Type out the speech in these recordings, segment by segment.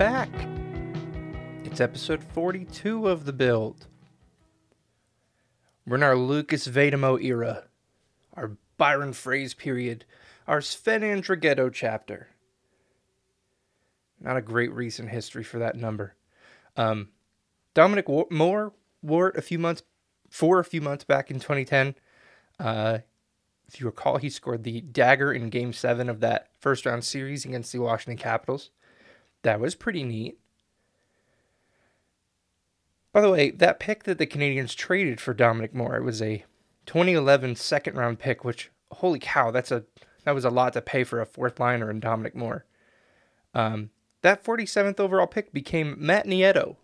back. It's episode 42 of The Build. We're in our Lukas Vejdemo era, our Byron Froese period, our Sven Andrighetto chapter. Not a great recent history for that number. Um, Dominic Moore wore it a few months, for a few months back in 2010. Uh, if you recall, he scored the dagger in Game Seven of that first round series against the Washington Capitals. That was pretty neat. By the way, that pick that the Canadiens traded for Dominic Moore, it was a 2011 second round pick, which holy cow, that's a that was a lot to pay for a fourth liner in Dominic Moore. Um, that 47th overall pick became Matt Nieto.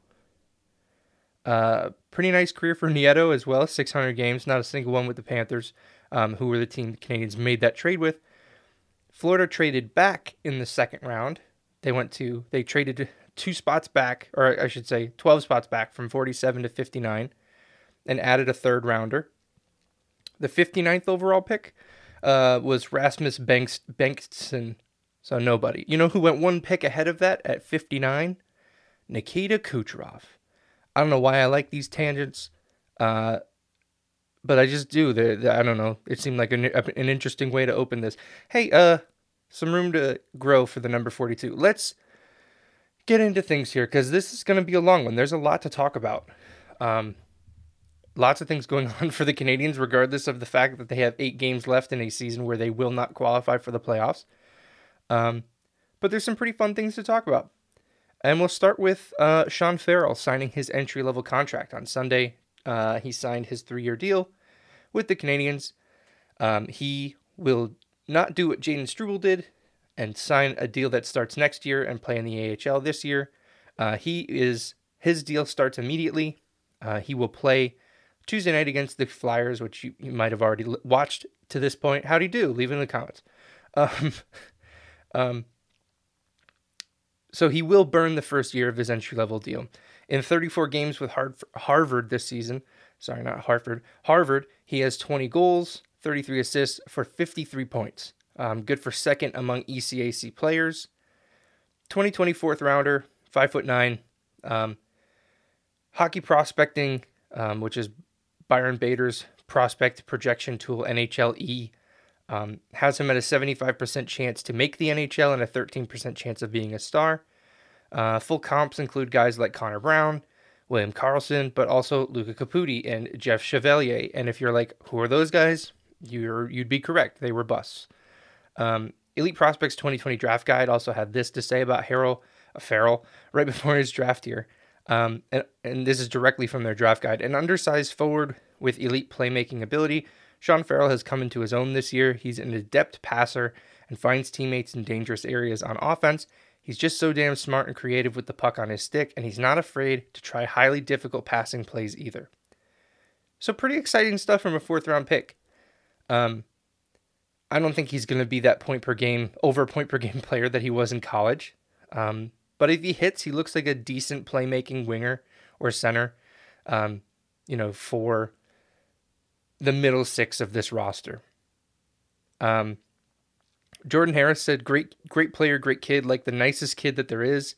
Uh, pretty nice career for Nieto as well, 600 games, not a single one with the Panthers, um, who were the team the Canadiens made that trade with. Florida traded back in the second round. They went to they traded two spots back, or I should say 12 spots back from 47 to 59, and added a third rounder. The 59th overall pick uh, was Rasmus Banks Bengtsson, so nobody. You know who went one pick ahead of that at 59? Nikita Kucherov. I don't know why I like these tangents, uh, but I just do. They're, I don't know. It seemed like an, an interesting way to open this. Hey, uh, some room to grow for the number 42. Let's get into things here because this is going to be a long one. There's a lot to talk about. Um, lots of things going on for the Canadiens, regardless of the fact that they have eight games left in a season where they will not qualify for the playoffs. Um, but there's some pretty fun things to talk about. And we'll start with uh, Sean Farrell signing his entry level contract on Sunday. Uh, he signed his three year deal with the Canadiens. Um, he will not do what Jayden Struble did and sign a deal that starts next year and play in the AHL this year. Uh, he is his deal starts immediately. Uh, he will play Tuesday night against the Flyers, which you, you might have already watched to this point. How do you do? Leave it in the comments. Um, um, so he will burn the first year of his entry level deal. In 34 games with Harvard this season, sorry, not Hartford, Harvard, he has 20 goals, 33 assists for 53 points. Um, good for second among ECAC players. 2024 rounder, five foot nine. Um, hockey prospecting, um, which is Byron Bader's prospect projection tool, NHLE, um, has him at a 75% chance to make the NHL and a 13% chance of being a star. Uh, full comps include guys like Connor Brown, William Karlsson, but also Luca Caputi and Jeff Chevalier. And if you're like, who are those guys? You're you'd be correct. They were busts. Um, Elite Prospects 2020 Draft Guide also had this to say about Harold uh, Farrell right before his draft year. Um, and, and this is directly from their draft guide. An undersized forward with elite playmaking ability, Sean Farrell has come into his own this year. He's an adept passer and finds teammates in dangerous areas on offense. He's just so damn smart and creative with the puck on his stick, and he's not afraid to try highly difficult passing plays either. So, pretty exciting stuff from a fourth round pick. Um, I don't think he's going to be that point per game, over point per game player that he was in college. Um, but if he hits, he looks like a decent playmaking winger or center, um, you know, for the middle six of this roster. Um, Jordan Harris said, "Great, great player, great kid, like the nicest kid that there is.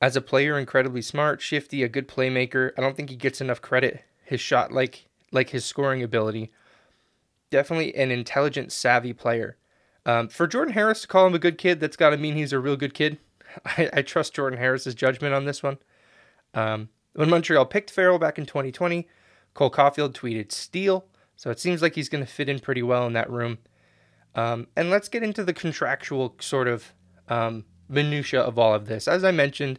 As a player, incredibly smart, shifty, a good playmaker. I don't think he gets enough credit. His shot, like like his scoring ability, definitely an intelligent, savvy player. Um, for Jordan Harris to call him a good kid, that's got to mean he's a real good kid. I, I, trust Jordan Harris's judgment on this one. Um, when Montreal picked Farrell back in 2020, Cole Caufield tweeted "Steal," so it seems like he's going to fit in pretty well in that room. Um, and let's get into the contractual sort of um, minutia of all of this. As I mentioned,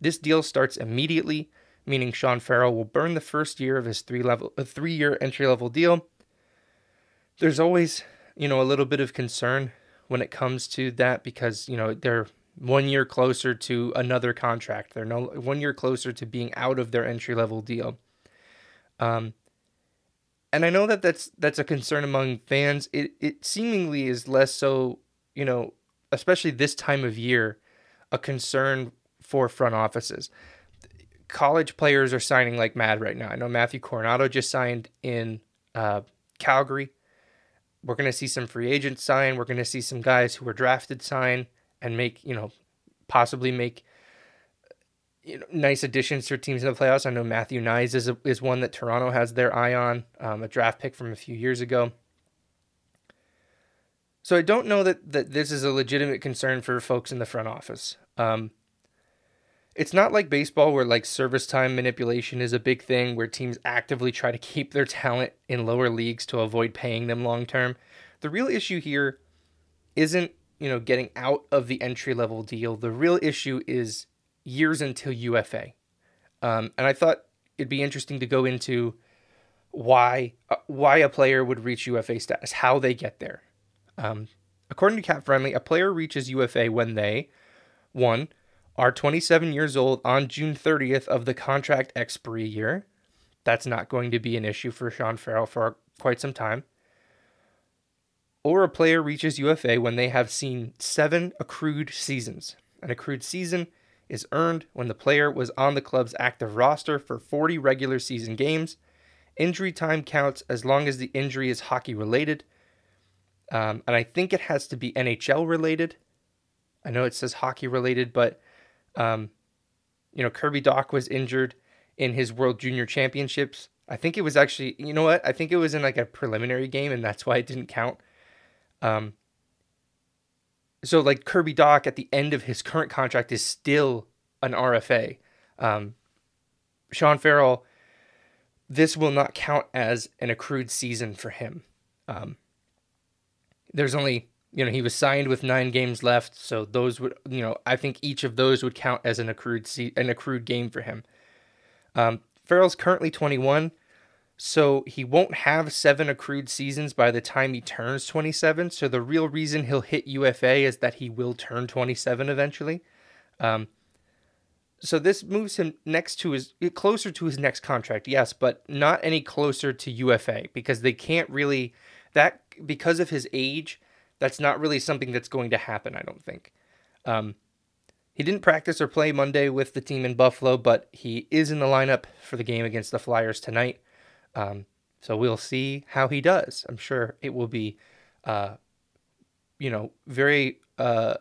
this deal starts immediately, meaning Sean Farrell will burn the first year of his three level, a three year entry level deal there's always, you know, a little bit of concern when it comes to that because, you know, they're one year closer to another contract. They're no one year closer to being out of their entry level deal. Um, and I know that that's that's a concern among fans. It it seemingly is less so, you know, especially this time of year, a concern for front offices. College players are signing like mad right now. I know Matthew Coronato just signed in uh, Calgary we're going to see some free agents sign. We're going to see some guys who were drafted sign and make, you know, possibly make you know, nice additions to teams in the playoffs. I know Matthew Knies is a, is one that Toronto has their eye on, um, a draft pick from a few years ago. So I don't know that that this is a legitimate concern for folks in the front office. Um, it's not like baseball where like service time manipulation is a big thing where teams actively try to keep their talent in lower leagues to avoid paying them long term. The real issue here isn't, you know, getting out of the entry level deal. The real issue is years until UFA. Um, and I thought it'd be interesting to go into why uh, why a player would reach UFA status, how they get there. Um, according to CapFriendly, a player reaches UFA when they one are 27 years old on June 30th of the contract expiry year. That's not going to be an issue for Sean Farrell for quite some time. Or a player reaches UFA when they have seen seven accrued seasons. An accrued season is earned when the player was on the club's active roster for 40 regular season games. Injury time counts as long as the injury is hockey related. Um, and I think it has to be NHL related. I know it says hockey related, but um, you know, Kirby Dach was injured in his World Junior Championships. I think it was actually, you know what? I think it was in like a preliminary game, and that's why it didn't count. Um, so like Kirby Dach at the end of his current contract is still an RFA. Um, Sean Farrell, this will not count as an accrued season for him. Um, there's only you know, he was signed with nine games left, so those would, you know, I think each of those would count as an accrued se- an accrued game for him. Um, Farrell's currently 21, so he won't have seven accrued seasons by the time he turns 27. So the real reason he'll hit UFA is that he will turn 27 eventually. Um, so this moves him next to his closer to his next contract, yes, but not any closer to UFA because they can't really that because of his age that's not really something that's going to happen, I don't think. Um, he didn't practice or play Monday with the team in Buffalo, but he is in the lineup for the game against the Flyers tonight. Um, so we'll see how he does. I'm sure it will be, uh, you know, very uh,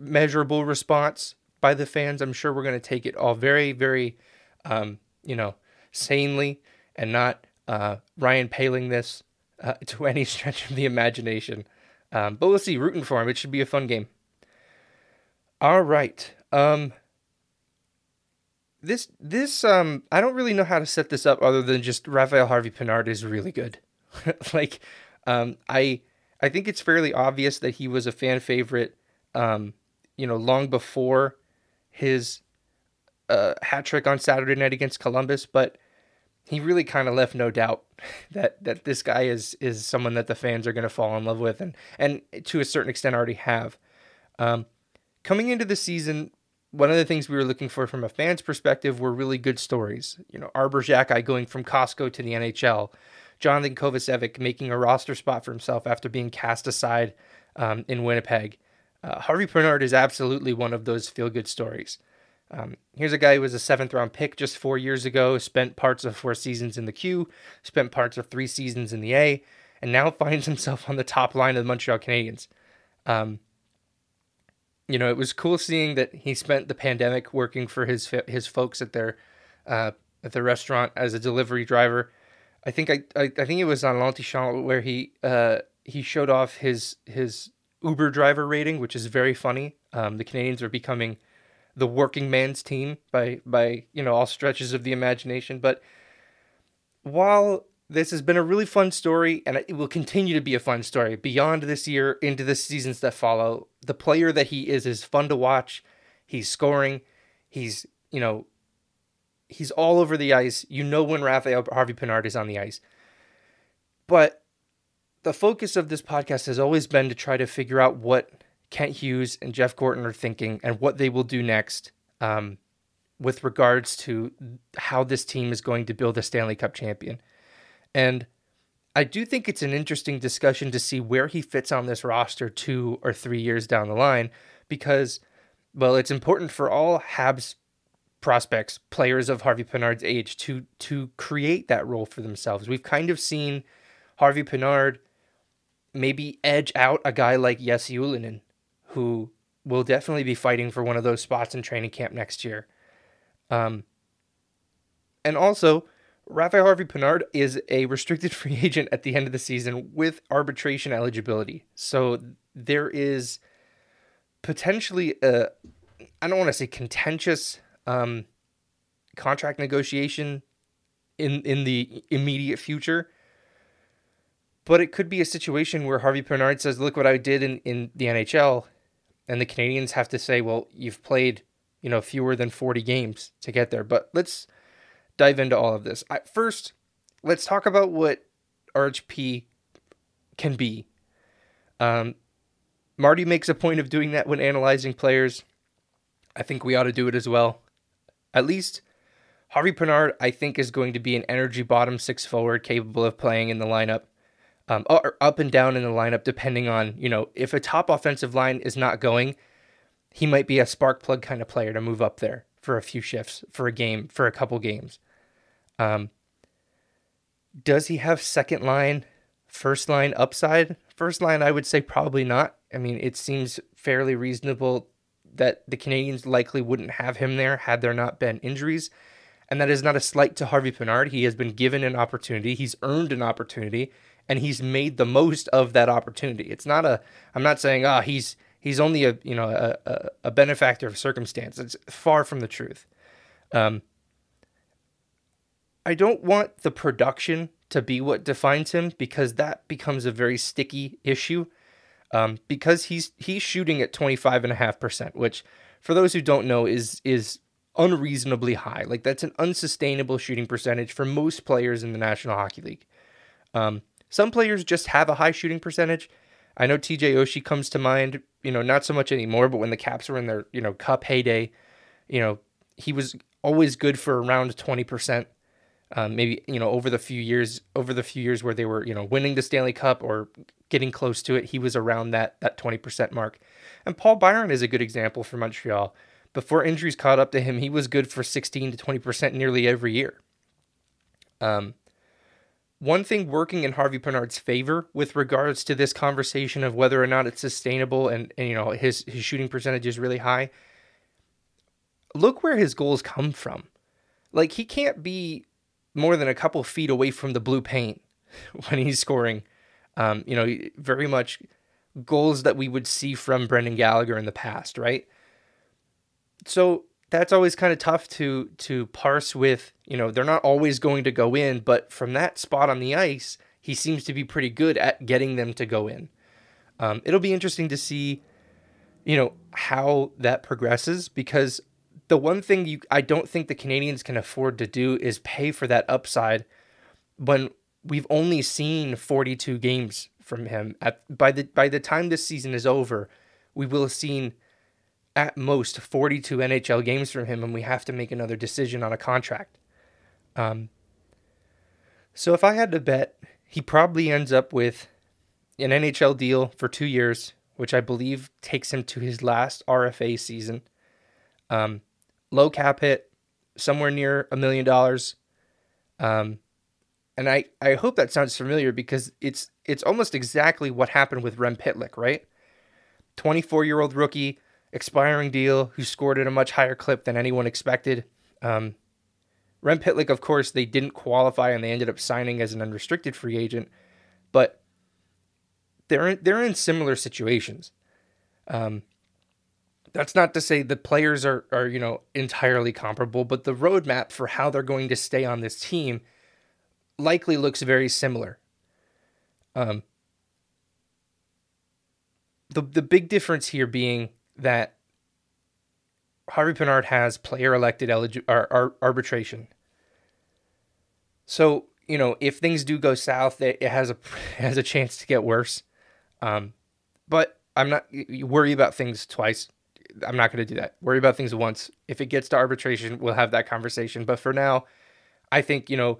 measurable response by the fans. I'm sure we're going to take it all very, very, um, you know, sanely and not uh, Ryan Poehling this uh, to any stretch of the imagination. Um, but we'll see. Rooting for him. It should be a fun game. All right. Um, this this um I don't really know how to set this up other than just Raphael Harvey Pinard is really good. like um I I think it's fairly obvious that he was a fan favorite um you know long before his uh, hat trick on Saturday night against Columbus, but he really kind of left no doubt that that this guy is is someone that the fans are going to fall in love with and and to a certain extent already have. Um, coming into the season, one of the things we were looking for from a fan's perspective were really good stories. You know, Arber Xhekaj going from Costco to the NHL, Jonathan Kovacevic making a roster spot for himself after being cast aside um, in Winnipeg. Uh, Harvey Pinard is absolutely one of those feel good stories. Um, here's a guy who was a seventh round pick just four years ago, spent parts of four seasons in the Q, spent parts of three seasons in the A, and now finds himself on the top line of the Montreal Canadiens. Um, you know, it was cool seeing that he spent the pandemic working for his his folks at their uh, at their restaurant as a delivery driver. I think I, I, I think it was on L'Antichambre where he uh, he showed off his his Uber driver rating, which is very funny. Um, the Canadiens are becoming the working man's team by by you know all stretches of the imagination. But while this has been a really fun story, and it will continue to be a fun story beyond this year into the seasons that follow. The player that he is is fun to watch. He's scoring. He's you know he's all over the ice. You know when Raphael Harvey Pinard is on the ice. But the focus of this podcast has always been to try to figure out what Kent Hughes and Jeff Gorton are thinking and what they will do next um, with regards to how this team is going to build a Stanley Cup champion. And I do think it's an interesting discussion to see where he fits on this roster two or three years down the line because, well, it's important for all Habs prospects, players of Harvey Pinard's age, to to create that role for themselves. We've kind of seen Harvey Pinard maybe edge out a guy like Jesse Ylönen who will definitely be fighting for one of those spots in training camp next year. Um, and also, Raphael Harvey Pinard is a restricted free agent at the end of the season with arbitration eligibility. So there is potentially a, I don't want to say contentious um, contract negotiation in in the immediate future. But it could be a situation where Harvey Pinard says, "Look what I did in, in the NHL," and the Canadiens have to say, "Well, you've played, you know, fewer than forty games to get there." But let's dive into all of this. I, first, let's talk about what RHP can be. Um, Marty makes a point of doing that when analyzing players. I think we ought to do it as well. At least Harvey Pinard, I think, is going to be an energy bottom six forward capable of playing in the lineup, um, or up and down in the lineup, depending on, you know, if a top offensive line is not going, he might be a spark plug kind of player to move up there for a few shifts, for a game, for a couple games. Um, does he have second line, first line upside? First line, I would say probably not. I mean, it seems fairly reasonable that the Canadiens likely wouldn't have him there had there not been injuries. And that is not a slight to Harvey Pinard. He has been given an opportunity, he's earned an opportunity, and he's made the most of that opportunity. It's not a, I'm not saying, ah, oh, he's, he's only a, you know, a, a benefactor of circumstance. It's far from the truth. Um, I don't want the production to be what defines him because that becomes a very sticky issue. Um, because he's he's shooting at 25.5%, which for those who don't know is is unreasonably high. Like that's an unsustainable shooting percentage for most players in the National Hockey League. Um, some players just have a high shooting percentage. I know TJ Oshie comes to mind, you know, not so much anymore, but when the Caps were in their, you know, cup heyday, you know, he was always good for around 20% um, maybe you know over the few years over the few years where they were you know winning the Stanley Cup or getting close to it, he was around that that twenty percent mark. And Paul Byron is a good example for Montreal. Before injuries caught up to him, he was good for sixteen to twenty percent nearly every year. Um, one thing working in Harvey Pinard's favor with regards to this conversation of whether or not it's sustainable and, and you know his his shooting percentage is really high. Look where his goals come from. Like he can't be more than a couple feet away from the blue paint when he's scoring. Um, you know, very much goals that we would see from Brendan Gallagher in the past, right? So that's always kind of tough to to parse with, you know, they're not always going to go in, but from that spot on the ice, he seems to be pretty good at getting them to go in. Um, it'll be interesting to see, you know, how that progresses because the one thing you I don't think the Canadians can afford to do is pay for that upside when we've only seen 42 games from him at by the by the time this season is over we will have seen at most 42 NHL games from him and we have to make another decision on a contract um so if I had to bet he probably ends up with an NHL deal for 2 years which I believe takes him to his last RFA season um low cap hit, somewhere near a million dollars. Um, and I, I hope that sounds familiar because it's it's almost exactly what happened with Rem Pitlick, right? 24 year old rookie, expiring deal, who scored at a much higher clip than anyone expected. Um, Rem Pitlick, of course, they didn't qualify and they ended up signing as an unrestricted free agent, but they're in, they're in similar situations. Um, that's not to say the players are are you know entirely comparable, but the roadmap for how they're going to stay on this team likely looks very similar. Um, the the big difference here being that Harvey Pinard has player elected eligi- or, or, arbitration. So you know if things do go south, it, has a it has a chance to get worse. Um, but I'm not you worry about things twice I'm not going to do that. Worry about things once. If it gets to arbitration, we'll have that conversation. But for now, I think, you know,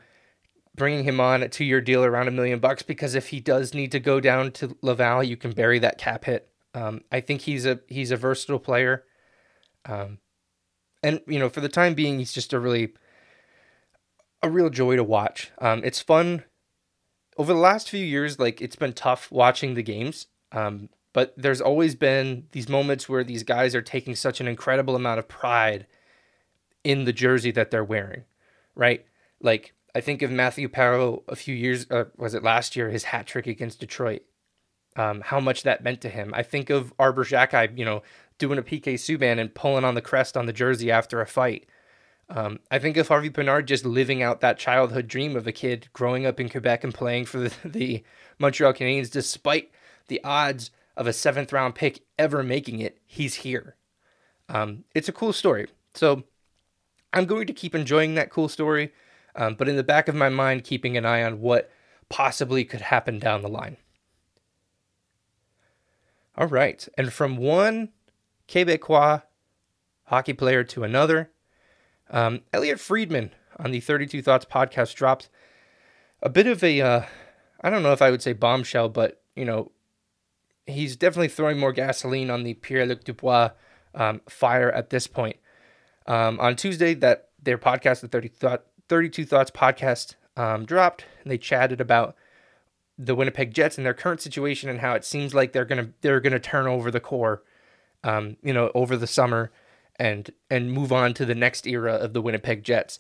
bringing him on a two year deal around a million bucks because if he does need to go down to Laval, you can bury that cap hit. Um, I think he's a he's a versatile player. Um, and you know, for the time being, he's just a really a real joy to watch. Um, it's fun. Over the last few years, like it's been tough watching the games. Um, but there's always been these moments where these guys are taking such an incredible amount of pride in the jersey that they're wearing, right? Like I think of Matthew Perreault a few years, uh, was it last year, his hat trick against Detroit, um, how much that meant to him. I think of Arber Xhekaj, you know, doing a PK Subban and pulling on the crest on the jersey after a fight. Um, I think of Harvey Pinard just living out that childhood dream of a kid growing up in Quebec and playing for the, the Montreal Canadiens, despite the odds of a seventh round pick ever making it, he's here. Um, it's a cool story. So I'm going to keep enjoying that cool story, um, but in the back of my mind, keeping an eye on what possibly could happen down the line. All right. And from one Quebecois hockey player to another, um, Elliotte Friedman on the 32 Thoughts podcast dropped a bit of a, uh, I don't know if I would say bombshell, but, you know, he's definitely throwing more gasoline on the Pierre Luc Dubois um, fire at this point. Um, on Tuesday, that their podcast, the 30 Thought, 32 Thoughts podcast, um, dropped, and they chatted about the Winnipeg Jets and their current situation and how it seems like they're gonna they're gonna turn over the core, um, you know, over the summer, and and move on to the next era of the Winnipeg Jets.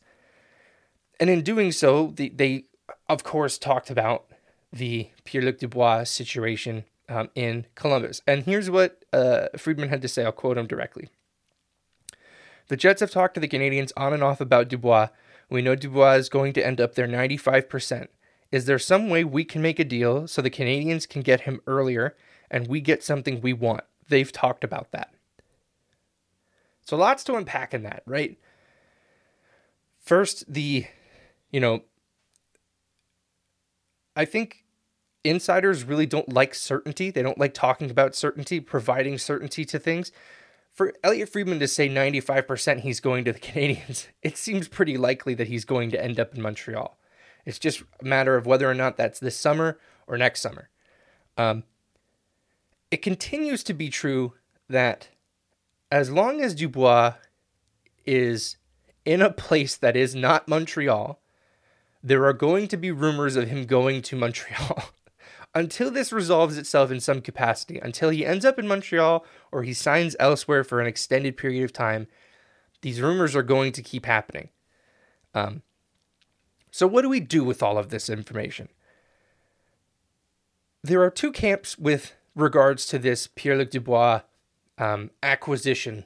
And in doing so, the, they of course talked about the Pierre Luc Dubois situation um, in Columbus. And here's what uh, Friedman had to say. I'll quote him directly. The Jets have talked to the Canadiens on and off about Dubois. We know Dubois is going to end up there 95%. Is there some way we can make a deal so the Canadiens can get him earlier and we get something we want? They've talked about that. So lots to unpack in that, right? First, the, you know, I think insiders really don't like certainty. They don't like talking about certainty, providing certainty to things. For Elliotte Friedman to say 95% he's going to the Canadiens, it seems pretty likely that he's going to end up in Montreal. It's just a matter of whether or not that's this summer or next summer. Um, it continues to be true that as long as Dubois is in a place that is not Montreal, there are going to be rumors of him going to Montreal. until this resolves itself in some capacity, until he ends up in Montreal or he signs elsewhere for an extended period of time, these rumors are going to keep happening. Um, so, what do we do with all of this information? There are two camps with regards to this Pierre Luc Dubois um, acquisition.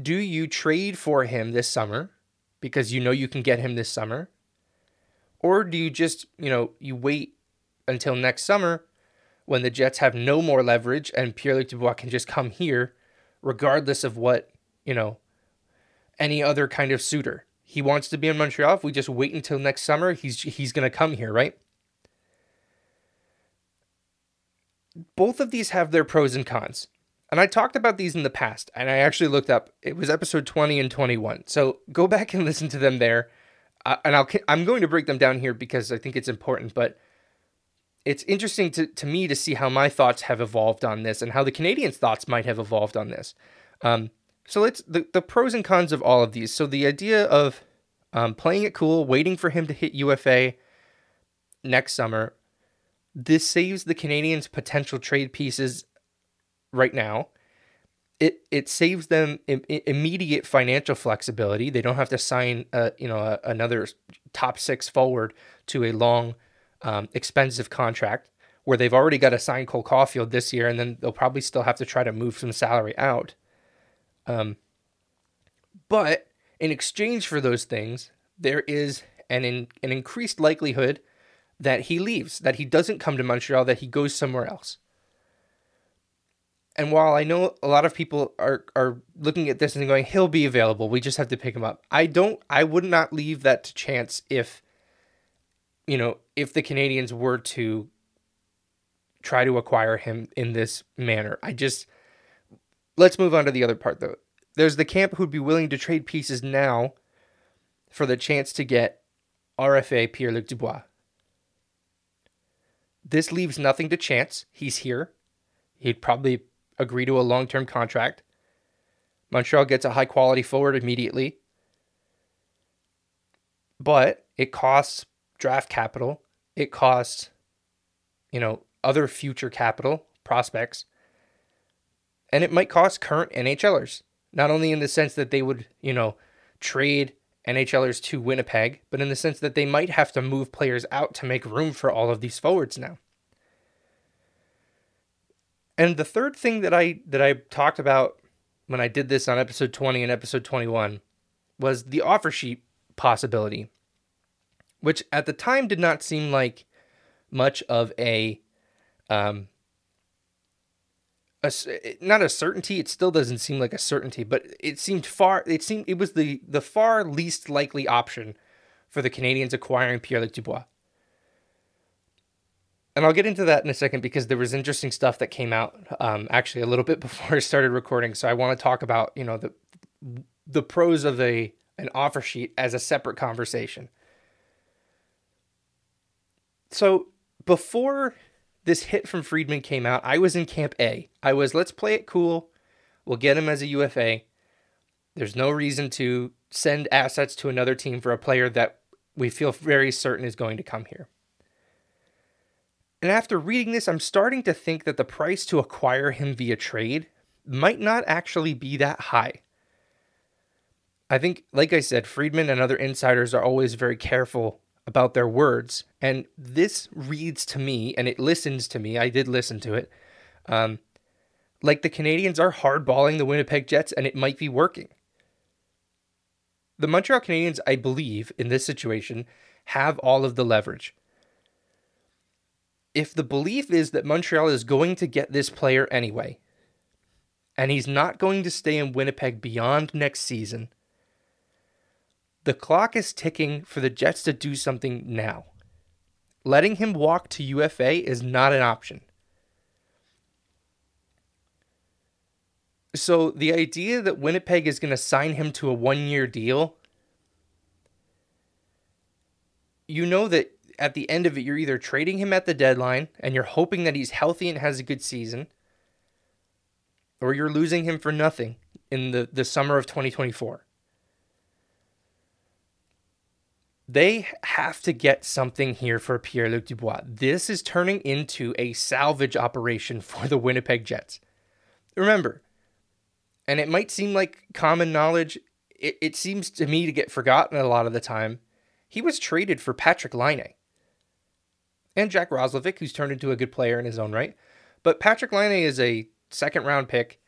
Do you trade for him this summer because you know you can get him this summer? Or do you just, you know, you wait until next summer when the Jets have no more leverage and Pierre Luc Dubois can just come here regardless of what, you know, any other kind of suitor. He wants to be in Montreal. If we just wait until next summer, he's he's gonna come here, right? Both of these have their pros and cons. And I talked about these in the past, and I actually looked up. It was episode 20 and 21. So go back and listen to them there and I'll I'm going to break them down here because I think it's important, but it's interesting to, to me to see how my thoughts have evolved on this and how the Canadiens' thoughts might have evolved on this. Um, so let's the, the pros and cons of all of these. So the idea of um, playing it cool, waiting for him to hit UFA next summer, this saves the Canadiens' potential trade pieces right now it it saves them Im- immediate financial flexibility. They don't have to sign a, you know a, another top six forward to a long, um, expensive contract where they've already got to sign Cole Caufield this year, and then they'll probably still have to try to move some salary out. Um, but in exchange for those things, there is an in, an increased likelihood that he leaves, that he doesn't come to Montreal, that he goes somewhere else. And while I know a lot of people are are looking at this and going, he'll be available. We just have to pick him up. I don't. I would not leave that to chance if, you know, if the Canadiens were to try to acquire him in this manner. I just let's move on to the other part though. There's the camp who'd be willing to trade pieces now for the chance to get RFA Pierre Luc Dubois. This leaves nothing to chance. He's here. He'd probably agree to a long term contract. Montreal gets a high quality forward immediately. But it costs draft capital. It costs, you know, other future capital prospects. And it might cost current NHLers. Not only in the sense that they would, you know, trade NHLers to Winnipeg, but in the sense that they might have to move players out to make room for all of these forwards now. And the third thing that I that I talked about when I did this on episode 20 and episode 21 was the offer sheet possibility, which at the time did not seem like much of a um a, not a certainty it still doesn't seem like a certainty but it seemed far it seemed it was the the far least likely option for the Canadiens acquiring Pierre-Luc Dubois and I'll get into that in a second because there was interesting stuff that came out um, actually a little bit before I started recording. So I want to talk about you know the the pros of a an offer sheet as a separate conversation. So before this hit from Friedman came out, I was in camp A. I was let's play it cool. We'll get him as a UFA. There's no reason to send assets to another team for a player that we feel very certain is going to come here. And after reading this, I'm starting to think that the price to acquire him via trade might not actually be that high. I think, like I said, Friedman and other insiders are always very careful about their words. And this reads to me, and it listens to me. I did listen to it. Um, like the Canadiens are hardballing the Winnipeg Jets, and it might be working. The Montreal Canadiens, I believe, in this situation, have all of the leverage if the belief is that Montreal is going to get this player anyway, and he's not going to stay in Winnipeg beyond next season, the clock is ticking for the Jets to do something now. Letting him walk to UFA is not an option. So the idea that Winnipeg is going to sign him to a one year deal, you know that at the end of it, you're either trading him at the deadline and you're hoping that he's healthy and has a good season, or you're losing him for nothing in the, the summer of 2024. They have to get something here for Pierre Luc Dubois. This is turning into a salvage operation for the Winnipeg Jets. Remember, and it might seem like common knowledge, it, it seems to me to get forgotten a lot of the time. He was traded for Patrik Laine and Jack Roslovic, who's turned into a good player in his own right. But Patrik Laine is a second round pick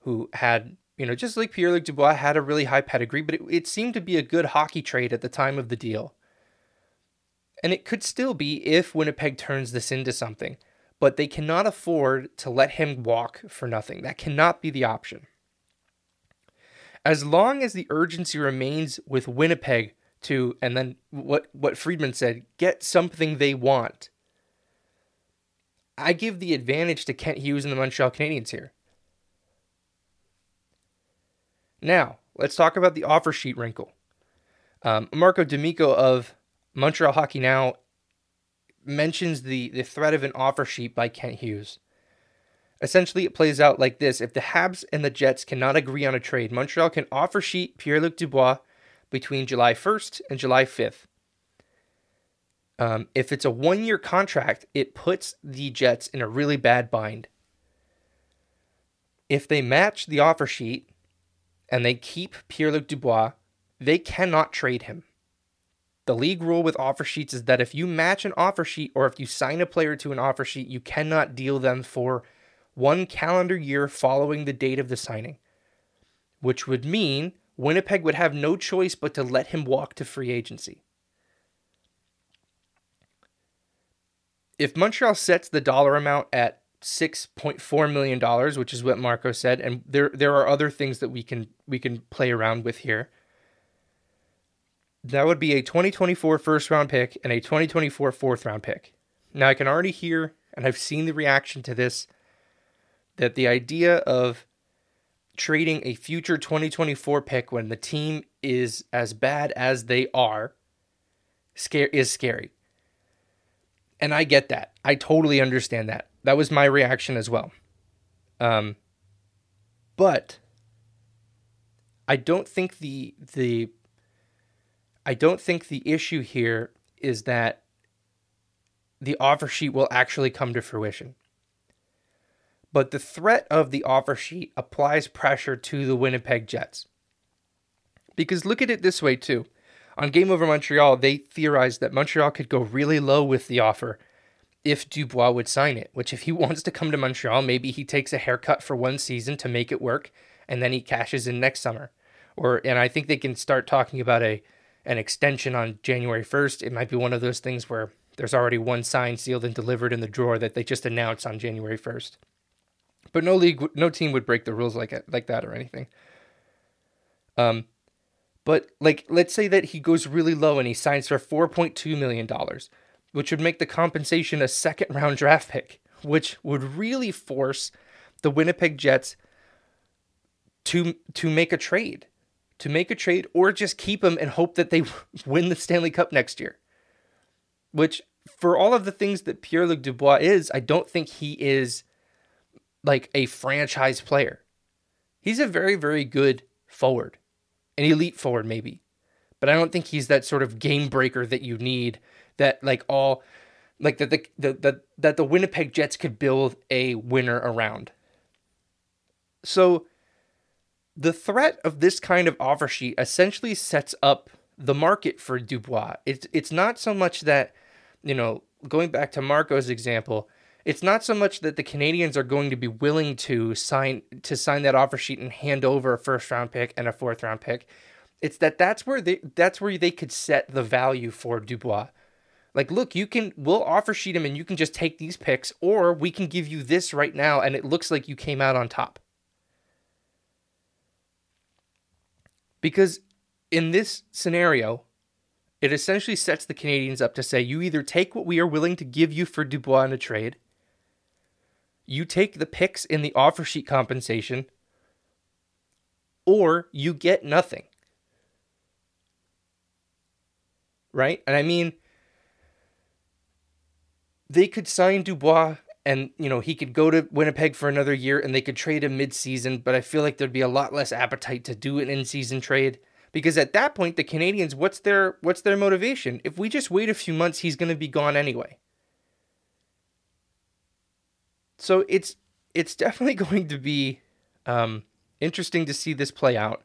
who had, you know, just like Pierre Luc Dubois, had a really high pedigree, but it, it seemed to be a good hockey trade at the time of the deal. And it could still be if Winnipeg turns this into something, but they cannot afford to let him walk for nothing. That cannot be the option. As long as the urgency remains with Winnipeg to and then what what Friedman said, get something they want. I give the advantage to Kent Hughes and the Montreal Canadiens here. Now, let's talk about the offer sheet wrinkle. Um, Marco D'Amico of Montreal Hockey Now mentions the, the threat of an offer sheet by Kent Hughes. Essentially, it plays out like this If the Habs and the Jets cannot agree on a trade, Montreal can offer sheet Pierre Luc Dubois between July 1st and July 5th. Um, if it's a one year contract, it puts the Jets in a really bad bind. If they match the offer sheet and they keep Pierre Luc Dubois, they cannot trade him. The league rule with offer sheets is that if you match an offer sheet or if you sign a player to an offer sheet, you cannot deal them for one calendar year following the date of the signing, which would mean Winnipeg would have no choice but to let him walk to free agency. If Montreal sets the dollar amount at $6.4 million, which is what Marco said, and there there are other things that we can we can play around with here. That would be a 2024 first round pick and a 2024 fourth round pick. Now I can already hear and I've seen the reaction to this that the idea of trading a future 2024 pick when the team is as bad as they are scare is scary. And I get that. I totally understand that. That was my reaction as well. Um but I don't think the the I don't think the issue here is that the offer sheet will actually come to fruition. but the threat of the offer sheet applies pressure to the Winnipeg Jets. Because look at it this way, too. On Game Over Montreal, they theorized that Montreal could go really low with the offer if Dubois would sign it, which, if he wants to come to Montreal, maybe he takes a haircut for one season to make it work and then he cashes in next summer. Or, and I think they can start talking about a an extension on January 1st. It might be one of those things where there's already one signed, sealed, and delivered in the drawer that they just announced on January 1st. But no league, no team would break the rules like it, like that or anything. Um, but like, let's say that he goes really low and he signs for four point two million dollars, which would make the compensation a second round draft pick, which would really force the Winnipeg Jets to to make a trade, to make a trade, or just keep him and hope that they win the Stanley Cup next year. Which, for all of the things that Pierre Luc Dubois is, I don't think he is like a franchise player. He's a very, very good forward an elite forward maybe. But I don't think he's that sort of game breaker that you need that like all like that the, the, the that the Winnipeg Jets could build a winner around. So the threat of this kind of offer sheet essentially sets up the market for Dubois. It's it's not so much that, you know, going back to Marco's example, it's not so much that the Canadiens are going to be willing to sign to sign that offer sheet and hand over a first round pick and a fourth round pick. It's that that's where they that's where they could set the value for Dubois. Like, look, you can we'll offer sheet him and you can just take these picks, or we can give you this right now, and it looks like you came out on top. Because in this scenario, it essentially sets the Canadiens up to say you either take what we are willing to give you for Dubois in a trade, you take the picks in the offer sheet compensation, or you get nothing. Right? And I mean, they could sign Dubois and, you know, he could go to Winnipeg for another year and they could trade him mid-season, but I feel like there'd be a lot less appetite to do an in-season trade because at that point the Canadiens what's their what's their motivation? If we just wait a few months, he's going to be gone anyway. So it's it's definitely going to be um, interesting to see this play out.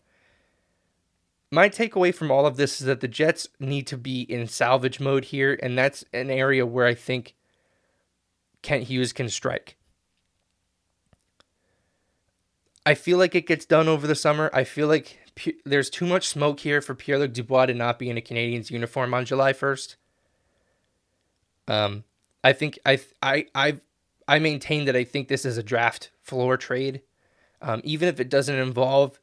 My takeaway from all of this is that the Jets need to be in salvage mode here, and that's an area where I think Kent Hughes can strike. I feel like it gets done over the summer. I feel like there's too much smoke here for Pierre Luc Dubois to not be in a Canadiens uniform on July 1st. Um, I think I I I I maintain that I think this is a draft floor trade, um, even if it doesn't involve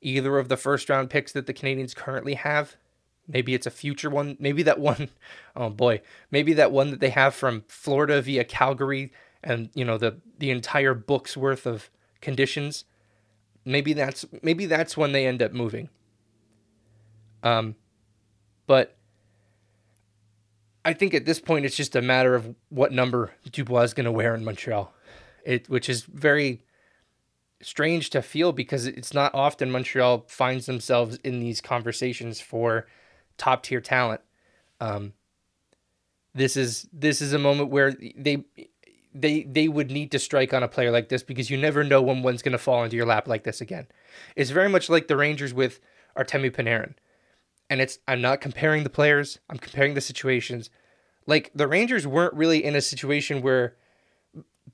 either of the first round picks that the Canadiens currently have. Maybe it's a future one. Maybe that one, oh boy, maybe that one that they have from Florida via Calgary and you know the the entire book's worth of conditions. Maybe that's maybe that's when they end up moving. Um, but I think at this point it's just a matter of what number Dubois is going to wear in Montreal, it which is very strange to feel because it's not often Montreal finds themselves in these conversations for top tier talent. Um, this is this is a moment where they they they would need to strike on a player like this because you never know when one's going to fall into your lap like this again. It's very much like the Rangers with Artemi Panarin. And it's I'm not comparing the players, I'm comparing the situations. Like the Rangers weren't really in a situation where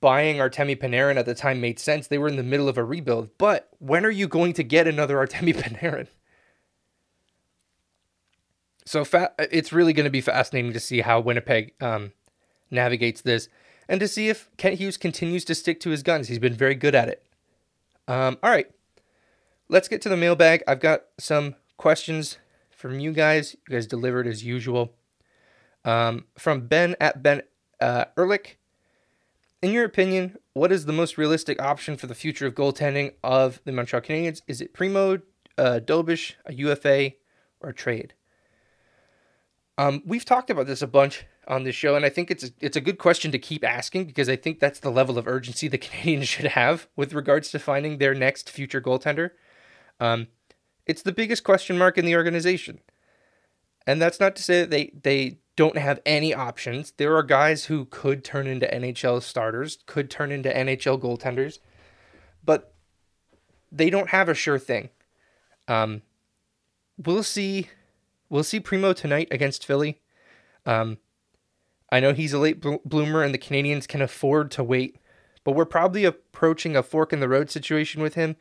buying Artemi Panarin at the time made sense. They were in the middle of a rebuild. But when are you going to get another Artemi Panarin? So fa- it's really going to be fascinating to see how Winnipeg um, navigates this and to see if Kent Hughes continues to stick to his guns. He's been very good at it. Um, all right, let's get to the mailbag. I've got some questions from you guys. You guys delivered as usual. Um, from Ben at Ben uh, Ehrlich. In your opinion, what is the most realistic option for the future of goaltending of the Montreal Canadiens? Is it Primeau, uh, Dobeš, a UFA, or a trade? Um, we've talked about this a bunch on this show, and I think it's a, it's a good question to keep asking because I think that's the level of urgency the Canadiens should have with regards to finding their next future goaltender. Um, it's the biggest question mark in the organization. And that's not to say that they they don't have any options. There are guys who could turn into NHL starters, could turn into NHL goaltenders, but they don't have a sure thing. Um, we'll see. We'll see Primeau tonight against Philly. Um, I know he's a late bloomer, and the Canadiens can afford to wait, but we're probably approaching a fork in the road situation with him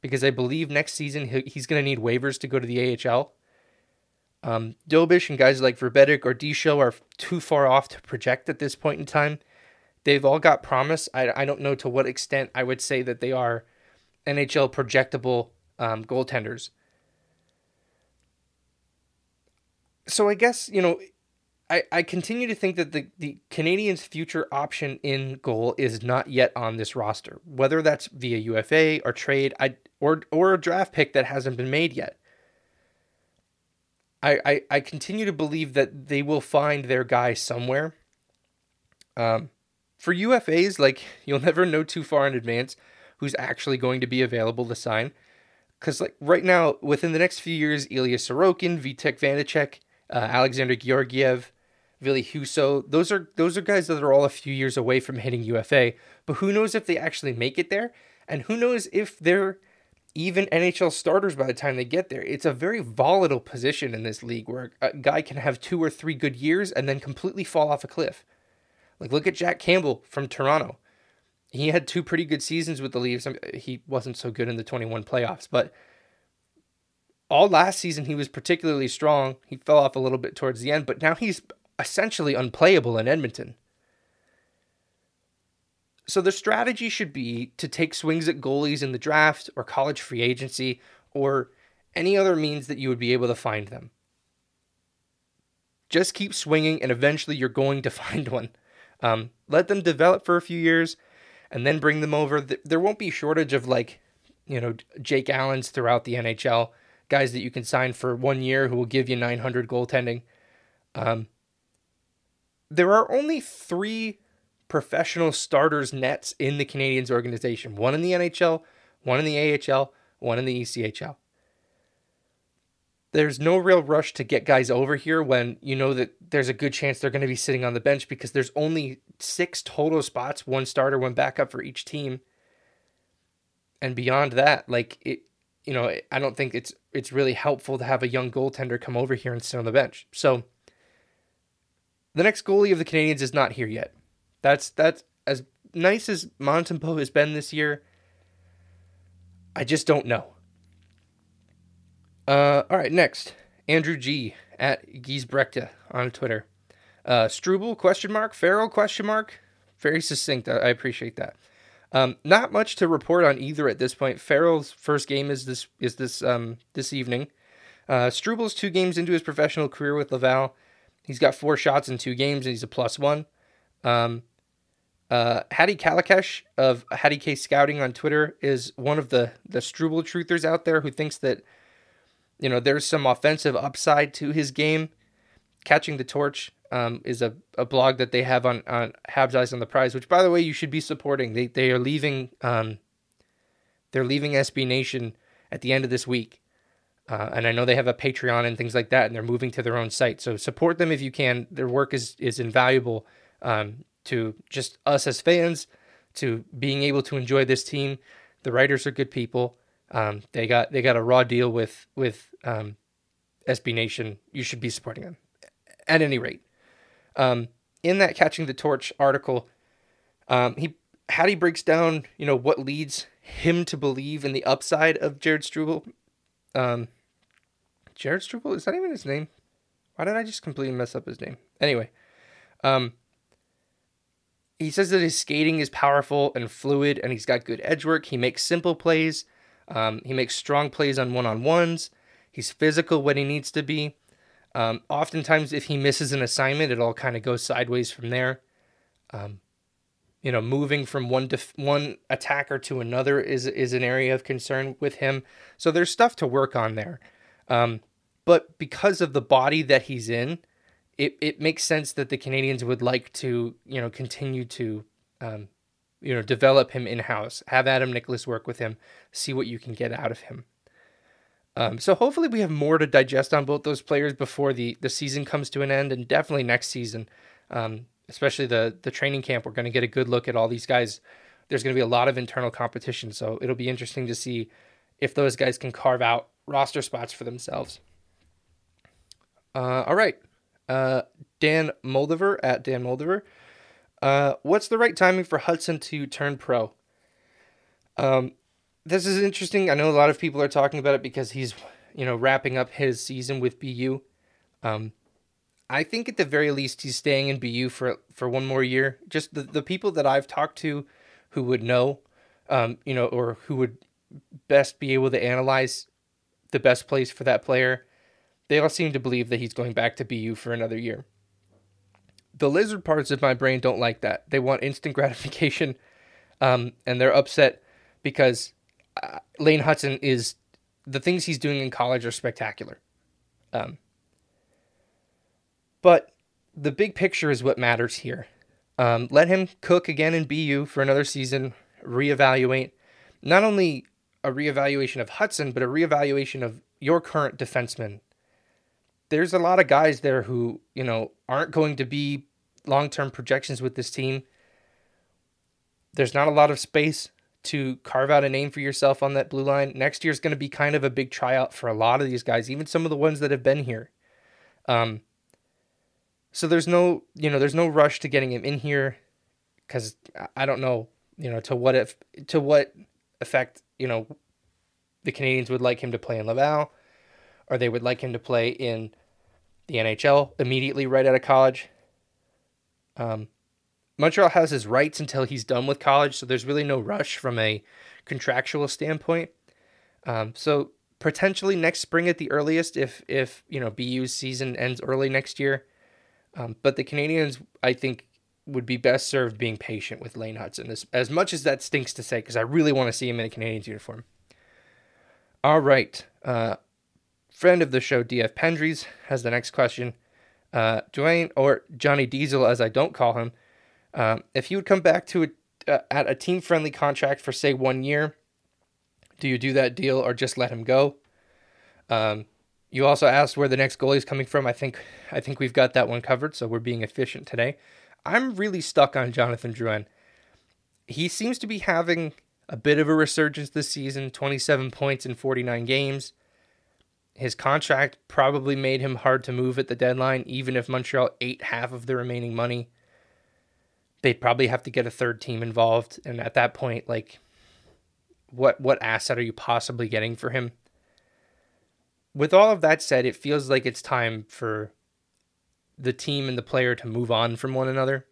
because I believe next season he's going to need waivers to go to the AHL. Um, Dobeš and guys like Vrbetic or Dichow are too far off to project at this point in time. They've all got promise. I, I don't know to what extent I would say that they are NHL projectable um, goaltenders. So I guess, you know, I, I continue to think that the, the Canadiens' future option in goal is not yet on this roster. Whether that's via UFA or trade, I or or a draft pick that hasn't been made yet. I, I, I continue to believe that they will find their guy somewhere. Um, for UFAs, like you'll never know too far in advance who's actually going to be available to sign. Because like right now, within the next few years, Ilya Sorokin, Vitek Vanecek, uh, Alexander Georgiev, Ville Husso, those are those are guys that are all a few years away from hitting UFA. But who knows if they actually make it there, and who knows if they're even NHL starters by the time they get there. It's a very volatile position in this league where a guy can have two or three good years and then completely fall off a cliff. Like, look at Jack Campbell from Toronto. He had two pretty good seasons with the Leafs. He wasn't so good in the 21 playoffs, but all last season he was particularly strong. He fell off a little bit towards the end, but now he's essentially unplayable in Edmonton. So the strategy should be to take swings at goalies in the draft or college free agency or any other means that you would be able to find them. Just keep swinging, and eventually you're going to find one. Um, let them develop for a few years, and then bring them over. There won't be shortage of like, you know, Jake Allens throughout the NHL, guys that you can sign for one year who will give you 900 goaltending. Um, there are only three professional starters nets in the Canadiens organization one in the NHL, one in the AHL, one in the ECHL. There's no real rush to get guys over here when you know that there's a good chance they're going to be sitting on the bench because there's only six total spots, one starter, one backup for each team. And beyond that, like it, you know, I don't think it's it's really helpful to have a young goaltender come over here and sit on the bench. So the next goalie of the Canadiens is not here yet. That's that's as nice as Montembeault has been this year. I just don't know. Uh, all right, next Andrew G at Giesbrechte on Twitter. Uh, Struble question mark Farrell question mark. Very succinct. I, I appreciate that. Um, not much to report on either at this point. Farrell's first game is this is this um this evening. Uh, Struble's two games into his professional career with Laval. He's got four shots in two games and he's a plus one. Um, uh, Hadi Kalakeche of Hadi K Scouting on Twitter is one of the the Struble truthers out there who thinks that you know there's some offensive upside to his game. Catching the torch um, is a, a blog that they have on on Habs Eyes on the Prize, which by the way you should be supporting. They they are leaving um, they're leaving SB Nation at the end of this week. Uh, and I know they have a Patreon and things like that, and they're moving to their own site. So support them if you can. Their work is is invaluable. Um, to just us as fans, to being able to enjoy this team. The writers are good people. Um, they got they got a raw deal with with um, SB Nation. You should be supporting them. At any rate, um, in that catching the torch article, um, he Hadi breaks down you know what leads him to believe in the upside of Jared Struble. Um, Jared Struble is that even his name? Why did I just completely mess up his name? Anyway, um, he says that his skating is powerful and fluid, and he's got good edge work. He makes simple plays. Um, he makes strong plays on one on ones. He's physical when he needs to be. Um, oftentimes, if he misses an assignment, it all kind of goes sideways from there. Um, you know, moving from one def- one attacker to another is is an area of concern with him. So there's stuff to work on there. Um, but because of the body that he's in, it, it makes sense that the Canadiens would like to, you know, continue to, um, you know, develop him in house, have Adam Nicholas work with him, see what you can get out of him. Um, so hopefully we have more to digest on both those players before the the season comes to an end, and definitely next season, um, especially the the training camp. We're going to get a good look at all these guys. There's going to be a lot of internal competition, so it'll be interesting to see if those guys can carve out roster spots for themselves. Uh, all right, uh, Dan Moldiver at Dan Moldiver. Uh, what's the right timing for Hutson to turn pro? Um, this is interesting. I know a lot of people are talking about it because he's, you know, wrapping up his season with BU. Um, I think at the very least he's staying in BU for for one more year. Just the, the people that I've talked to who would know, um, you know, or who would best be able to analyze the best place for that player, they all seem to believe that he's going back to BU for another year. The lizard parts of my brain don't like that. They want instant gratification, um, and they're upset because uh, Lane Hutson is the things he's doing in college are spectacular. Um, but the big picture is what matters here. Um, let him cook again in BU for another season, reevaluate. Not only a reevaluation of Hutson, but a reevaluation of your current defenseman. There's a lot of guys there who, you know, aren't going to be long term projections with this team. There's not a lot of space to carve out a name for yourself on that blue line. Next year is going to be kind of a big tryout for a lot of these guys, even some of the ones that have been here. Um, so there's no, you know, there's no rush to getting him in here because I don't know, you know, to what if to what effect, you know, the Canadiens would like him to play in Laval, or they would like him to play in the NHL immediately right out of college. Um, Montreal has his rights until he's done with college, so there's really no rush from a contractual standpoint. Um, so potentially next spring at the earliest, if if you know BU's season ends early next year. Um, but the Canadiens, I think, would be best served being patient with Lane Hutson, as, as much as that stinks to say, because I really want to see him in a Canadiens uniform. All right. Uh, friend of the show, DF Pendries, has the next question. Uh, Drouin, or Johnny Diesel, as I don't call him, um, if he would come back to a, uh, at a team friendly contract for say one year, do you do that deal or just let him go? Um, you also asked where the next goalie is coming from. I think I think we've got that one covered, so we're being efficient today. I'm really stuck on Jonathan Drouin. He seems to be having a bit of a resurgence this season, 27 points in 49 games. His contract probably made him hard to move at the deadline, even if Montreal ate half of the remaining money. They'd probably have to get a third team involved and at that point like what what asset are you possibly getting for him? With all of that said it feels like it's time for the team and the player to move on from one another.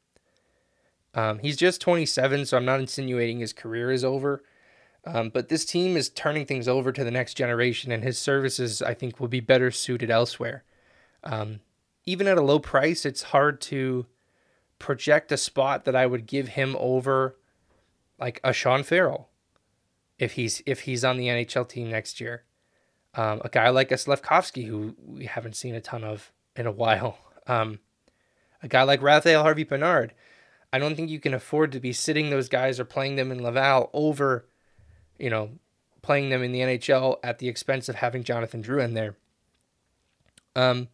Um, he's just 27 so i'm not insinuating his career is over um, but this team is turning things over to the next generation and his services i think will be better suited elsewhere um, even at a low price it's hard to project a spot that I would give him over like a Sean Farrell if he's if he's on the NHL team next year. Um, a guy like a who we haven't seen a ton of in a while. Um, a guy like Raphael Harvey Pinard. I don't think you can afford to be sitting those guys or playing them in Laval over, you know, playing them in the NHL at the expense of having Jonathan Drouin in there. Um,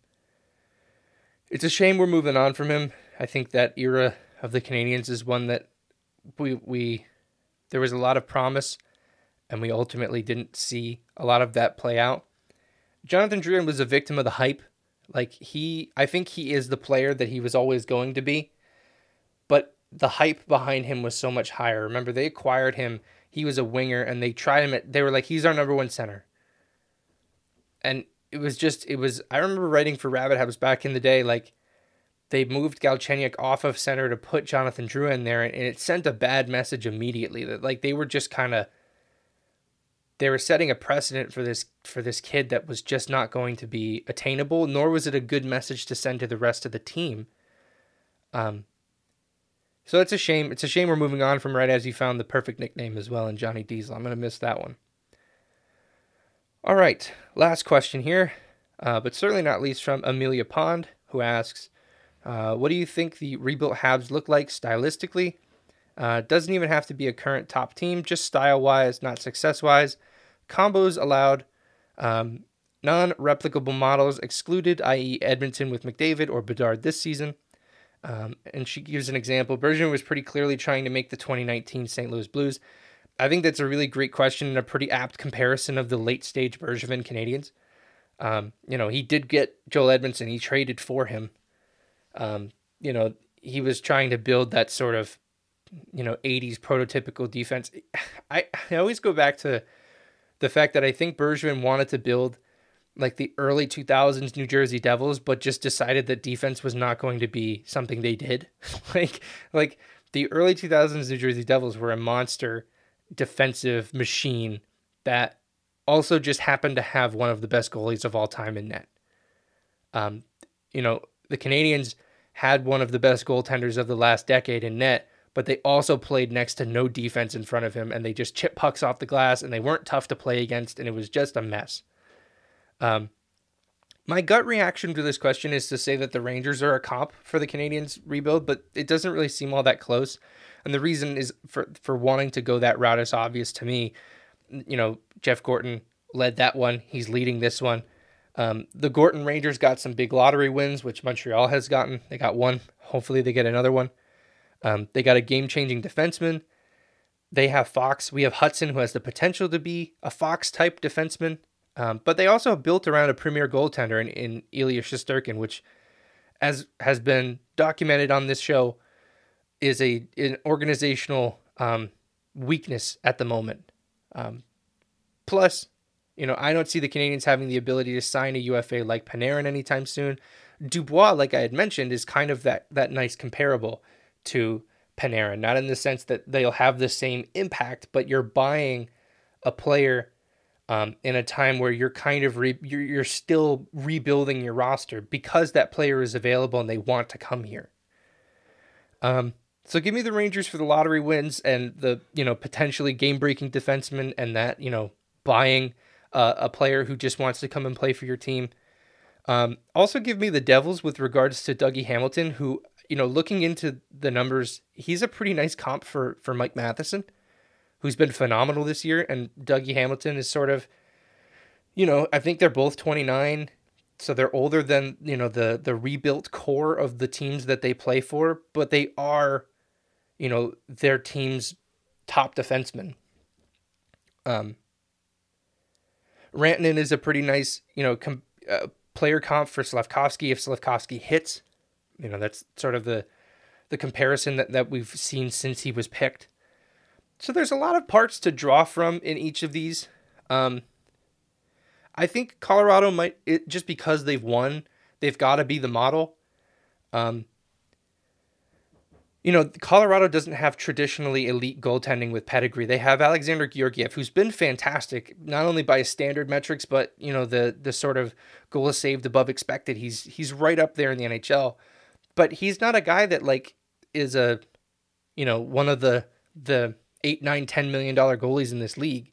it's a shame we're moving on from him. I think that era of the Canadiens is one that we we there was a lot of promise, and we ultimately didn't see a lot of that play out. Jonathan Drouin was a victim of the hype. Like he, I think he is the player that he was always going to be, but the hype behind him was so much higher. Remember, they acquired him. He was a winger, and they tried him. At, they were like, he's our number one center, and it was just, it was. I remember writing for Rabid Habs back in the day, like they moved Galchenyuk off of center to put Jonathan Drouin in there, and it sent a bad message immediately that like they were just kind of they were setting a precedent for this for this kid that was just not going to be attainable, nor was it a good message to send to the rest of the team. Um, so it's a shame. It's a shame we're moving on from right as you found the perfect nickname as well in Johnny Diesel. I'm gonna miss that one. All right, last question here, uh, but certainly not least from Amelia Pond, who asks, uh, what do you think the rebuilt Habs look like stylistically? Uh, doesn't even have to be a current top team, just style wise, not success wise. Combos allowed. Um, Non replicable models excluded, i.e., Edmonton with McDavid or Bedard this season. Um, and she gives an example. Bergevin was pretty clearly trying to make the 2019 St. Louis Blues. I think that's a really great question and a pretty apt comparison of the late stage Bergevin Canadiens. Um, you know, he did get Joel Edmundson. He traded for him. Um, you know, he was trying to build that sort of, you know, 80s prototypical defense. I, I always go back to the fact that I think Bergevin wanted to build like the early 2000s New Jersey Devils, but just decided that defense was not going to be something they did. like, like the early 2000s New Jersey Devils were a monster defensive machine that also just happened to have one of the best goalies of all time in net. Um, you know, the Canadiens had one of the best goaltenders of the last decade in net, but they also played next to no defense in front of him and they just chip pucks off the glass and they weren't tough to play against and it was just a mess. Um, my gut reaction to this question is to say that the Rangers are a comp for the Canadiens rebuild, but it doesn't really seem all that close. And the reason is for for wanting to go that route is obvious to me. You know, Jeff Gorton led that one. He's leading this one. Um, the Gorton Rangers got some big lottery wins, which Montreal has gotten. They got one. Hopefully, they get another one. Um, they got a game changing defenseman. They have Fox. We have Hutson, who has the potential to be a Fox type defenseman. Um, but they also built around a premier goaltender in, in Ilya Shesterkin, which, as has been documented on this show, is a an organizational um, weakness at the moment. Um, plus, you know, I don't see the Canadiens having the ability to sign a UFA like Panarin anytime soon. Dubois, like I had mentioned, is kind of that that nice comparable to Panarin, not in the sense that they'll have the same impact, but you're buying a player um, in a time where you're kind of re- you're, you're still rebuilding your roster because that player is available and they want to come here. Um, so give me the Rangers for the lottery wins and the you know potentially game breaking defenseman and that you know buying uh, a player who just wants to come and play for your team. Um, also give me the Devils with regards to Dougie Hamilton, who you know looking into the numbers, he's a pretty nice comp for for Mike Matheson who's been phenomenal this year, and Dougie Hamilton is sort of, you know, I think they're both 29, so they're older than you know the the rebuilt core of the teams that they play for, but they are, you know, their team's top defenseman. Um, Rantanen is a pretty nice, you know, com- uh, player comp for Slavkovsky if Slavkovsky hits. You know, that's sort of the the comparison that, that we've seen since he was picked. So there's a lot of parts to draw from in each of these. Um, I think Colorado might it, just because they've won, they've got to be the model. Um, you know, Colorado doesn't have traditionally elite goaltending with pedigree. They have Alexander Georgiev, who's been fantastic, not only by standard metrics, but you know the the sort of goal saved above expected. He's he's right up there in the NHL, but he's not a guy that like is a, you know, one of the the eight, nine, ten million dollar goalies in this league.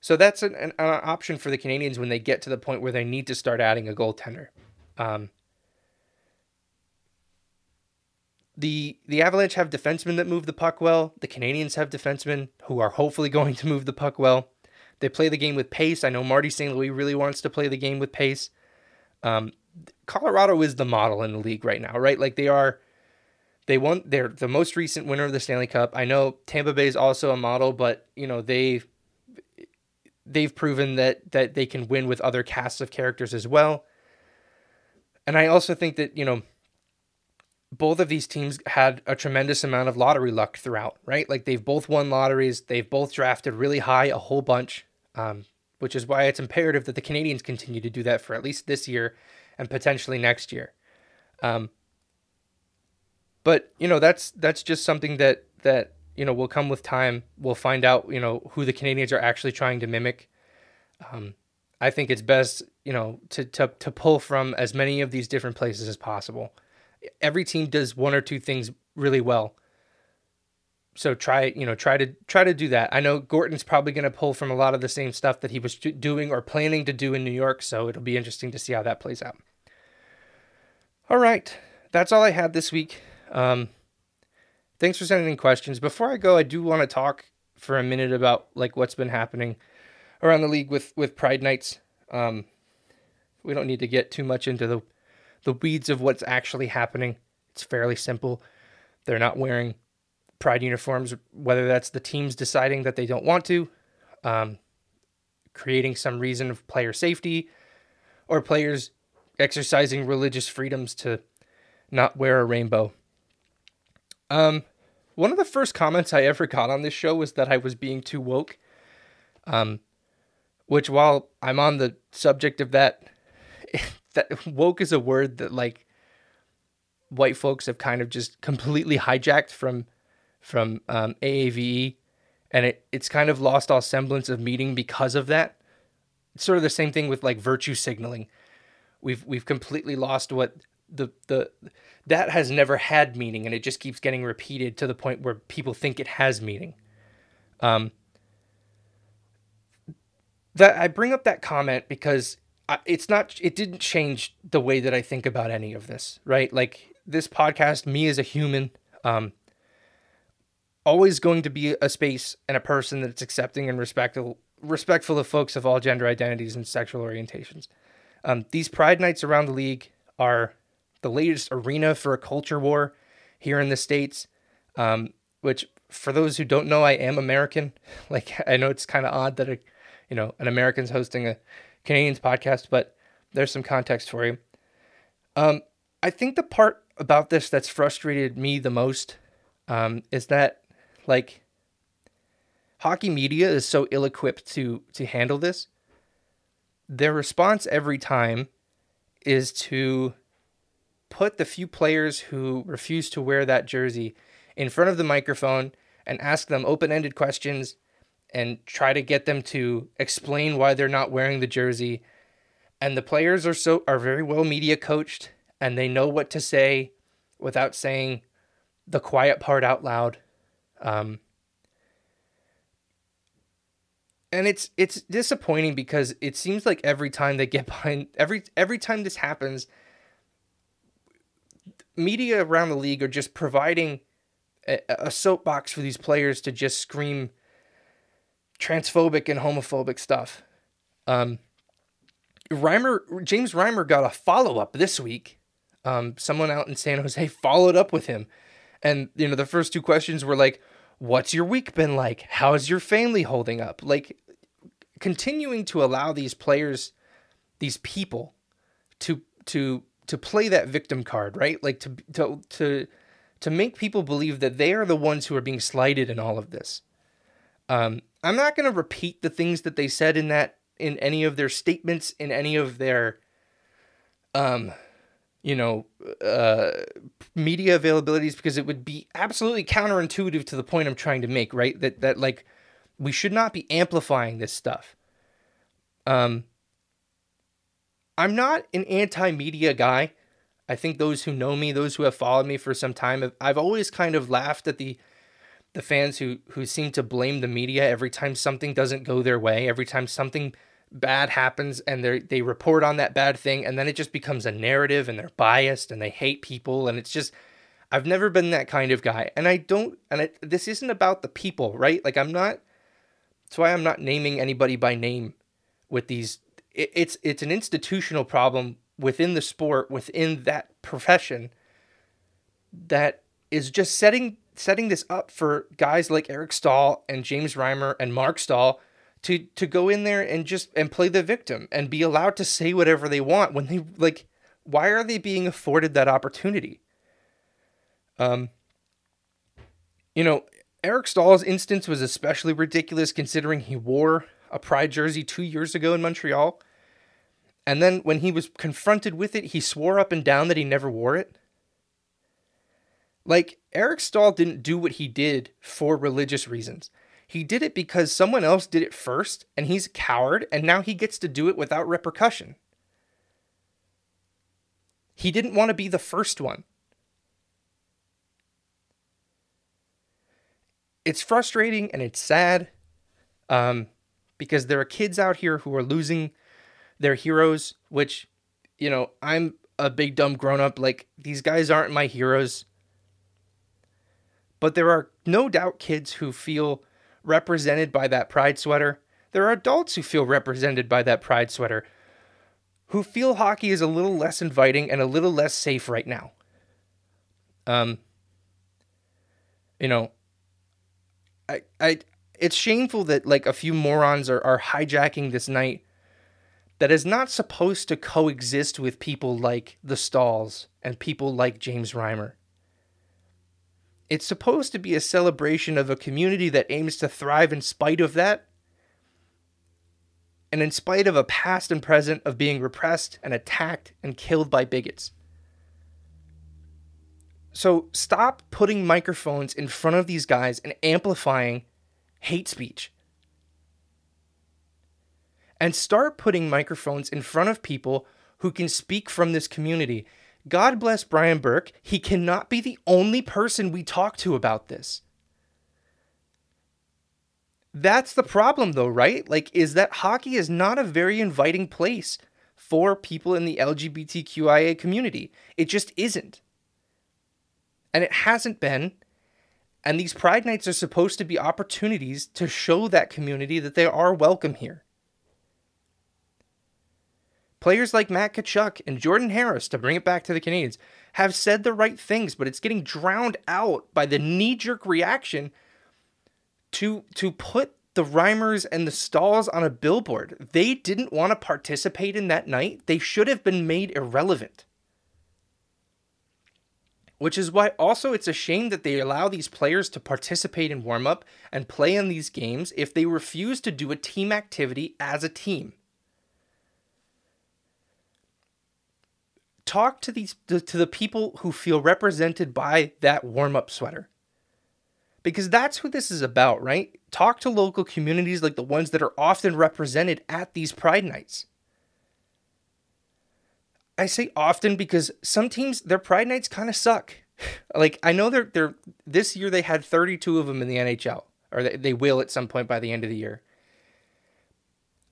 So that's an, an, an, option for the Canadiens when they get to the point where they need to start adding a goaltender. Um, the the Avalanche have defensemen that move the puck well. The Canadiens have defensemen who are hopefully going to move the puck well. They play the game with pace. I know Marty St. Louis really wants to play the game with pace. Um, Colorado is the model in the league right now, right? Like they are they won. They're the most recent winner of the Stanley Cup. I know Tampa Bay is also a model, but you know they they've proven that that they can win with other casts of characters as well. And I also think that you know both of these teams had a tremendous amount of lottery luck throughout, right? Like they've both won lotteries, they've both drafted really high a whole bunch, um, which is why it's imperative that the Canadiens continue to do that for at least this year and potentially next year. Um, but you know that's that's just something that that you know will come with time. We'll find out you know who the Canadiens are actually trying to mimic. Um, I think it's best you know to to to pull from as many of these different places as possible. Every team does one or two things really well. So try you know try to try to do that. I know Gorton's probably going to pull from a lot of the same stuff that he was doing or planning to do in New York. So it'll be interesting to see how that plays out. All right, that's all I had this week. Um, thanks for sending in questions. Before I go, I do want to talk for a minute about like what's been happening around the league with with Pride Nights. Um, we don't need to get too much into the the weeds of what's actually happening. It's fairly simple. They're not wearing Pride uniforms, whether that's the teams deciding that they don't want to, um, creating some reason of player safety, or players exercising religious freedoms to not wear a rainbow. Um, one of the first comments I ever got on this show was that I was being too woke. Um, which while I'm on the subject of that, that woke is a word that like white folks have kind of just completely hijacked from from um, AAVE, and it it's kind of lost all semblance of meaning because of that. It's sort of the same thing with like virtue signaling. We've we've completely lost what the the that has never had meaning, and it just keeps getting repeated to the point where people think it has meaning. Um, that I bring up that comment because it's not it didn't change the way that I think about any of this, right? Like this podcast, me as a human, um, always going to be a space and a person that's accepting and respectful respectful of folks of all gender identities and sexual orientations. Um, these Pride nights around the league are the latest arena for a culture war here in the states. Um, which, for those who don't know, I am American. Like I know it's kind of odd that a you know, an American's hosting a Canadiens podcast, but there's some context for you. Um, I think the part about this that's frustrated me the most um, is that like hockey media is so ill-equipped to to handle this. Their response every time is to put the few players who refuse to wear that jersey in front of the microphone and ask them open-ended questions and try to get them to explain why they're not wearing the jersey. And the players are so are very well media coached and they know what to say without saying the quiet part out loud. Um, and it's it's disappointing because it seems like every time they get behind every every time this happens media around the league are just providing a, a soapbox for these players to just scream transphobic and homophobic stuff. Um, Reimer, James Reimer got a follow up this week. Um, someone out in San Jose followed up with him, and you know the first two questions were like, "What's your week been like? How's your family holding up?" Like, continuing to allow these players, these people, to to to play that victim card, right? Like to to to to make people believe that they are the ones who are being slighted in all of this. Um, I'm not going to repeat the things that they said in that in any of their statements in any of their um you know uh media availabilities because it would be absolutely counterintuitive to the point I'm trying to make, right? That that like we should not be amplifying this stuff. Um I'm not an anti-media guy. I think those who know me, those who have followed me for some time, I've always kind of laughed at the the fans who who seem to blame the media every time something doesn't go their way, every time something bad happens and they they report on that bad thing and then it just becomes a narrative and they're biased and they hate people and it's just I've never been that kind of guy and I don't and I, this isn't about the people, right? Like I'm not that's why I'm not naming anybody by name with these it, it's it's an institutional problem within the sport, within that profession that is just setting setting this up for guys like Eric Staal and James Reimer and Mark Staal to to go in there and just and play the victim and be allowed to say whatever they want when they like why are they being afforded that opportunity? Um you know, Eric Staal's instance was especially ridiculous considering he wore a pride jersey 2 years ago in Montreal. And then when he was confronted with it, he swore up and down that he never wore it. Like, Eric Staal didn't do what he did for religious reasons. He did it because someone else did it first, and he's a coward, and now he gets to do it without repercussion. He didn't want to be the first one. It's frustrating and it's sad um, because there are kids out here who are losing their heroes, which, you know, I'm a big dumb grown up. Like, these guys aren't my heroes. But there are no doubt kids who feel represented by that pride sweater, There are adults who feel represented by that pride sweater, who feel hockey is a little less inviting and a little less safe right now. Um, you know, I, I, it's shameful that like a few morons are, are hijacking this night that is not supposed to coexist with people like the Staals and people like James Reimer. It's supposed to be a celebration of a community that aims to thrive in spite of that. And in spite of a past and present of being repressed and attacked and killed by bigots. So stop putting microphones in front of these guys and amplifying hate speech. And start putting microphones in front of people who can speak from this community God bless Brian Burke. He cannot be the only person we talk to about this. That's the problem, though, right? Like, is that hockey is not a very inviting place for people in the LGBTQIA community. It just isn't. And it hasn't been. And these Pride Nights are supposed to be opportunities to show that community that they are welcome here. Players like Matt Tkachuk and Jordan Harris, to bring it back to the Canadiens, have said the right things, but it's getting drowned out by the knee-jerk reaction to to put the Reimers and the Staals on a billboard. They didn't want to participate in that night. They should have been made irrelevant. Which is why also it's a shame that they allow these players to participate in warm up and play in these games if they refuse to do a team activity as a team. talk to these to, the people who feel represented by that warm-up sweater because that's who this is about, right? Talk to local communities like the ones that are often represented at these Pride nights. I say often because some teams their Pride nights kind of suck. like I know they're they're this year they had 32 of them in the NHL, or they, they will at some point by the end of the year.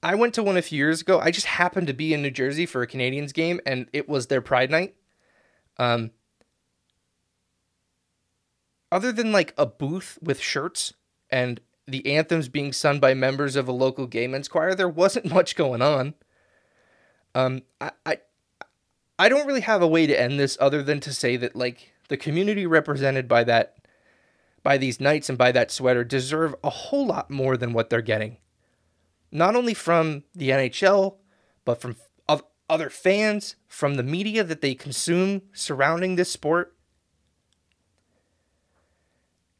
I went to one a few years ago. I just happened to be in New Jersey for a Canadiens game, and it was their Pride Night. Um, other than like a booth with shirts and the anthems being sung by members of a local gay men's choir, there wasn't much going on. Um, I, I, I don't really have a way to end this other than to say that like the community represented by that, by these nights and by that sweater deserve a whole lot more than what they're getting not only from the NHL, but from other fans, from the media that they consume surrounding this sport.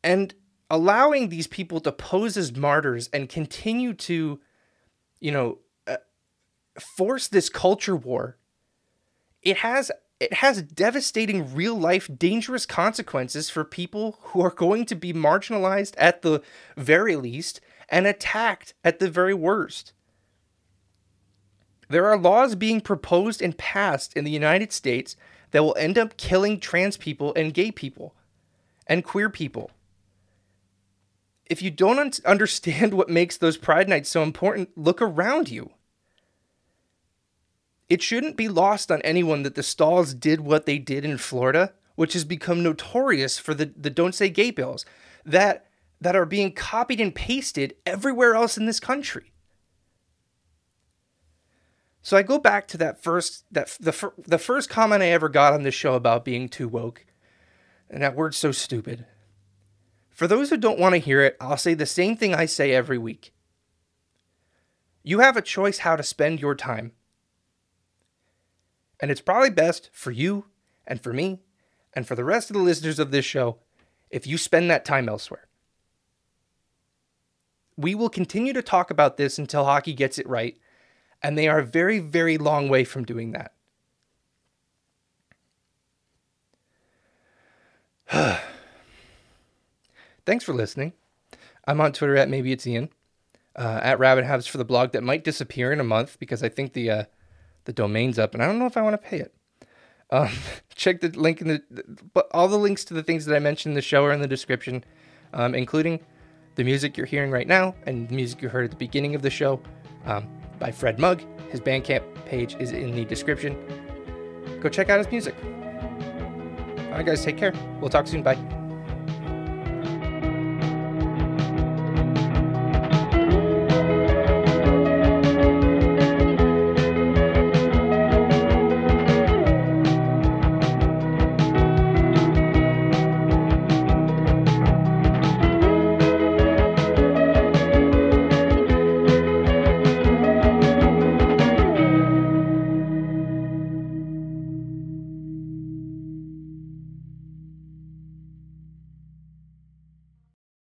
And allowing these people to pose as martyrs and continue to, you know, uh, force this culture war. It has it has devastating real life dangerous consequences for people who are going to be marginalized at the very least and attacked at the very worst. There are laws being proposed and passed in the United States that will end up killing trans people and gay people and queer people. If you don't un- understand what makes those Pride Nights so important, look around you. It shouldn't be lost on anyone that the Staals did what they did in Florida, which has become notorious for the, the Don't Say Gay bills. That that are being copied and pasted everywhere else in this country. So I go back to that first that the the first comment I ever got on this show about being too woke. And that word's so stupid. For those who don't want to hear it, I'll say the same thing I say every week. You have a choice how to spend your time. And it's probably best for you and for me and for the rest of the listeners of this show if you spend that time elsewhere we will continue to talk about this until hockey gets it right, and they are a very, very long way from doing that. Thanks for listening. I'm on Twitter at maybe it's Ian, uh, at Rabid Habs for the blog that might disappear in a month because I think the uh, the domain's up and I don't know if I want to pay it. Um, check the link in the, but all the links to the things that I mentioned in the show are in the description, um, including the music you're hearing right now and the music you heard at the beginning of the show um, by Fred Mug. His Bandcamp page is in the description. Go check out his music. All right, guys, take care. We'll talk soon. Bye.